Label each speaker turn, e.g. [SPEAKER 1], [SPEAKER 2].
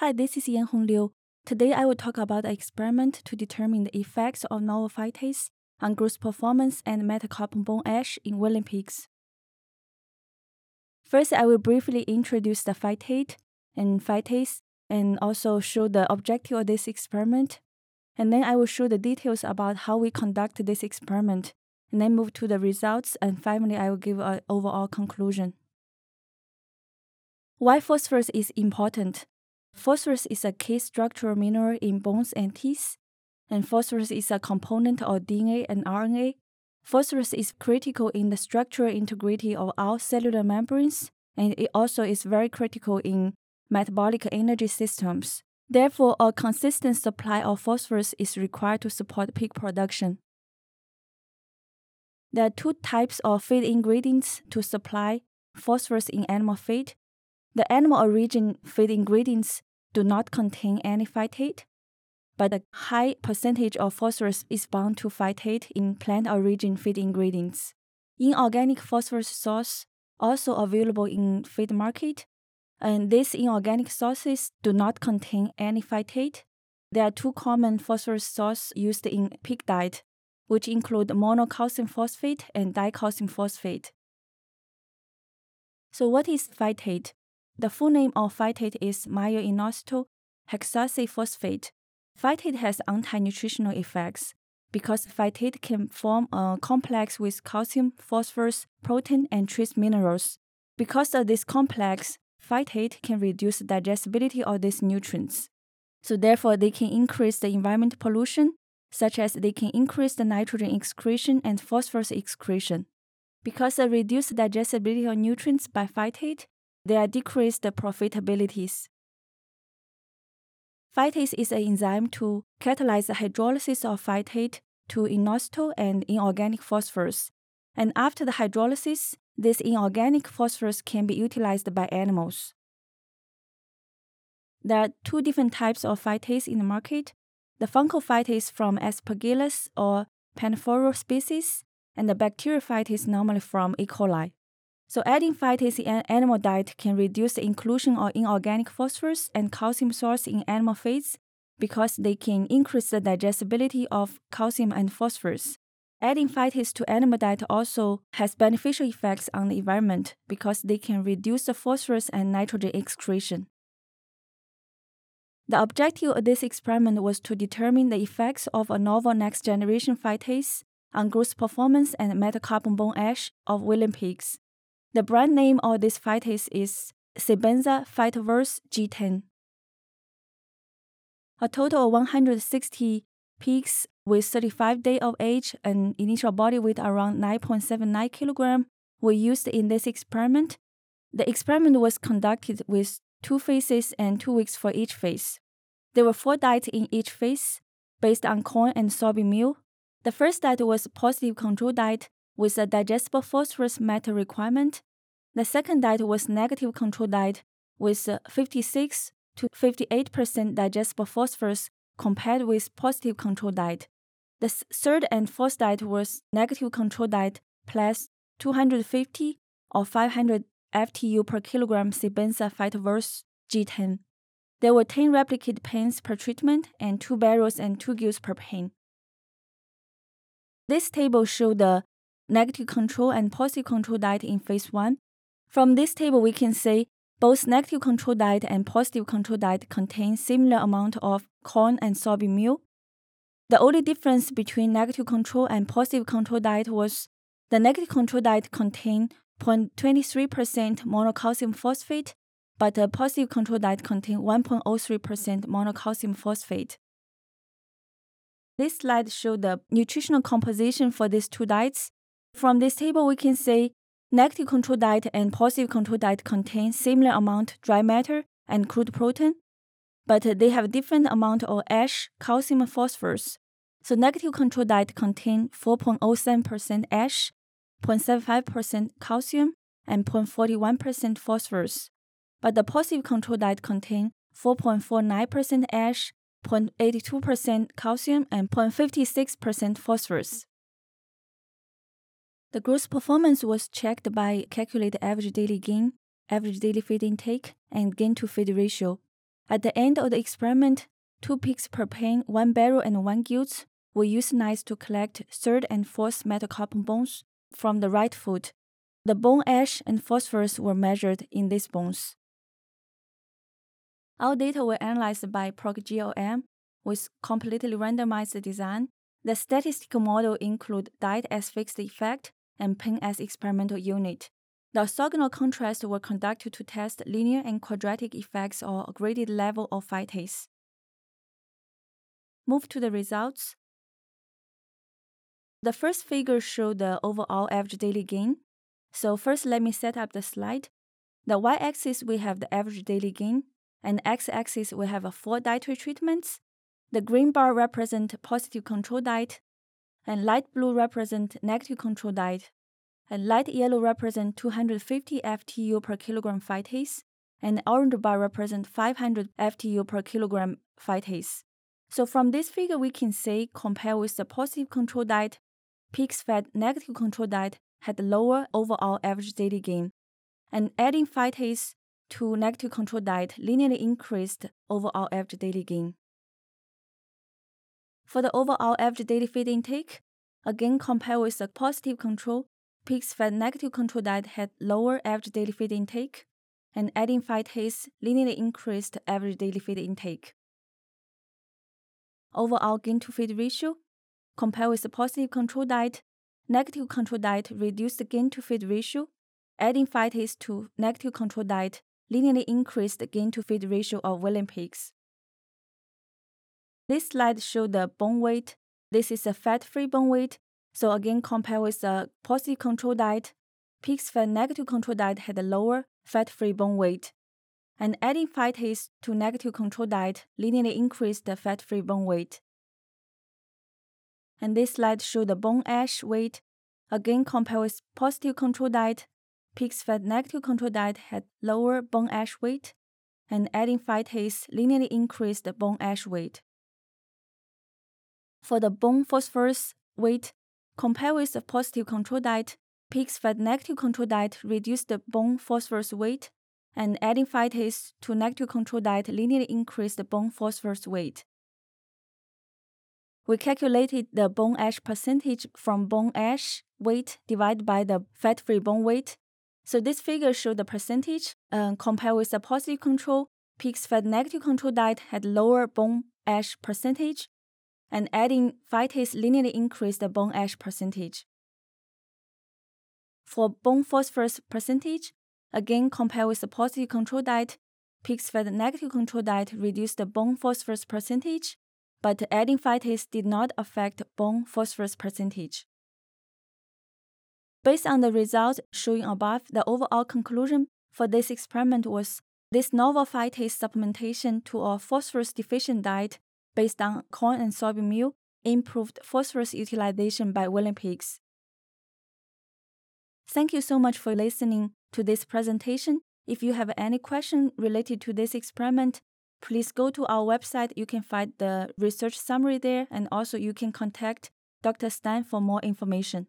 [SPEAKER 1] Hi, this is Yanhong Liu. Today I will talk about an experiment to determine the effects of novel phytase on growth performance and metacarpal bone ash in weanling pigs. First, I will briefly introduce the phytate and phytase and also show the objective of this experiment. And then I will show the details about how we conduct this experiment, and then move to the results, and finally I will give an overall conclusion. Why phosphorus is important? Phosphorus is a key structural mineral in bones and teeth, and phosphorus is a component of DNA and RNA. Phosphorus is critical in the structural integrity of all cellular membranes, and it also is very critical in metabolic energy systems. Therefore, a consistent supply of phosphorus is required to support pig production. There are two types of feed ingredients to supply phosphorus in animal feed. The animal origin feed ingredients do not contain any phytate, but a high percentage of phosphorus is bound to phytate in plant origin feed ingredients. Inorganic phosphorus source also available in feed market, and these inorganic sources do not contain any phytate. There are two common phosphorus sources used in pig diet, which include monocalcium phosphate and dicalcium phosphate. So what is phytate? The full name of phytate is myo-inositol hexakisphosphate. Phytate has anti-nutritional effects because phytate can form a complex with calcium, phosphorus, protein, and trace minerals. Because of this complex, phytate can reduce digestibility of these nutrients. So therefore, they can increase the environment pollution, such as they can increase the nitrogen excretion and phosphorus excretion. Because of reduced digestibility of nutrients by phytate, there are decreased profitabilities. Phytase is an enzyme to catalyze the hydrolysis of phytate to inositol and inorganic phosphorus. And after the hydrolysis, this inorganic phosphorus can be utilized by animals. There are two different types of phytase in the market the fungal phytase from Aspergillus or Peniophora species, and the bacterial phytase normally from E. coli. So adding phytase in animal diet can reduce the inclusion of inorganic phosphorus and calcium source in animal feeds because they can increase the digestibility of calcium and phosphorus. Adding phytase to animal diet also has beneficial effects on the environment because they can reduce the phosphorus and nitrogen excretion. The objective of this experiment was to determine the effects of a novel next generation phytase on growth performance and metacarpal bone ash of weanling pigs. The brand name of this phytase is Sebenza Phytoverse G10. A total of 160 pigs with 35 days of age and initial body weight around 9.79 kg were used in this experiment. The experiment was conducted with two phases and two weeks for each phase. There were four diets in each phase based on corn and soybean meal. The first diet was positive control diet with a digestible phosphorus matter requirement. The second diet was negative control diet with 56 to 58% digestible phosphorus compared with positive control diet. The third and fourth diet was negative control diet plus 250 or 500 FTU per kilogram Sebenza Phytoverse G10. There were 10 replicate pens per treatment and 2 barrows and 2 gilts per pen. This table shows the negative control and positive control diet in phase 1. From this table, we can say both negative control diet and positive control diet contain similar amount of corn and soybean meal. The only difference between negative control and positive control diet was the negative control diet contained 0.23% monocalcium phosphate, but the positive control diet contained 1.03% monocalcium phosphate. This slide shows the nutritional composition for these two diets. From this table, we can say negative control diet and positive control diet contain similar amount dry matter and crude protein, but they have different amount of ash, calcium, and phosphorus. So negative control diet contain 4.07% ash, 0.75% calcium, and 0.41% phosphorus. But the positive control diet contain 4.49% ash, 0.82% calcium, and 0.56% phosphorus. The growth performance was checked by calculate average daily gain, average daily feed intake, and gain to feed ratio. At the end of the experiment, two pigs per pen, one barrow, and one gilt were euthanized to collect third and fourth metacarpal bones from the right foot. The bone ash and phosphorus were measured in these bones. Our data were analyzed by PROC GLM with completely randomized design. The statistical model include diet as fixed effect and pen as experimental unit. The orthogonal contrasts were conducted to test linear and quadratic effects or a graded level of phytase. Move to the results. The first figure showed the overall average daily gain. So first let me set up the slide. The y-axis we have the average daily gain, and x-axis we have four dietary treatments. The green bar represent positive control diet, and light blue represent negative control diet, and light yellow represent 250 FTU per kilogram phytase, and orange bar represent 500 FTU per kilogram phytase. So from this figure, we can say, compare with the positive control diet, pigs fed negative control diet had lower overall average daily gain, and adding phytase to negative control diet linearly increased overall average daily gain. For the overall average daily feed intake, again compared with the positive control, pigs fed negative control diet had lower average daily feed intake, and adding phytase linearly increased average daily feed intake. Overall gain to feed ratio, compared with the positive control diet, negative control diet reduced the gain to feed ratio, adding phytase to negative control diet linearly increased the gain to feed ratio of weanling pigs. This slide shows the bone weight. This is a fat-free bone weight. So again, compared with the positive control diet, pigs fed negative control diet had a lower fat-free bone weight. And adding phytase to negative control diet linearly increased the fat-free bone weight. And this slide shows the bone ash weight. Again, compared with positive control diet, pigs fed negative control diet had lower bone ash weight, and adding phytase linearly increased the bone ash weight. For the bone phosphorus weight, compared with the positive control diet, pigs fed negative control diet reduced the bone phosphorus weight, and adding phytase to negative control diet linearly increased the bone phosphorus weight. We calculated the bone ash percentage from bone ash weight divided by the fat-free bone weight. So this figure showed the percentage uh, compared with the positive control. Pigs fed negative control diet had lower bone ash percentage, and adding phytase linearly increased the bone ash percentage. For bone phosphorus percentage, again compared with the positive control diet, pigs fed negative control diet reduced the bone phosphorus percentage, but adding phytase did not affect bone phosphorus percentage. Based on the results shown above, the overall conclusion for this experiment was this novel phytase supplementation to a phosphorus deficient diet based on corn and soybean meal improved phosphorus utilization by weanling pigs. Thank you so much for listening to this presentation. If you have any question related to this experiment, please go to our website. You can find the research summary there, and also you can contact Dr. Stein for more information.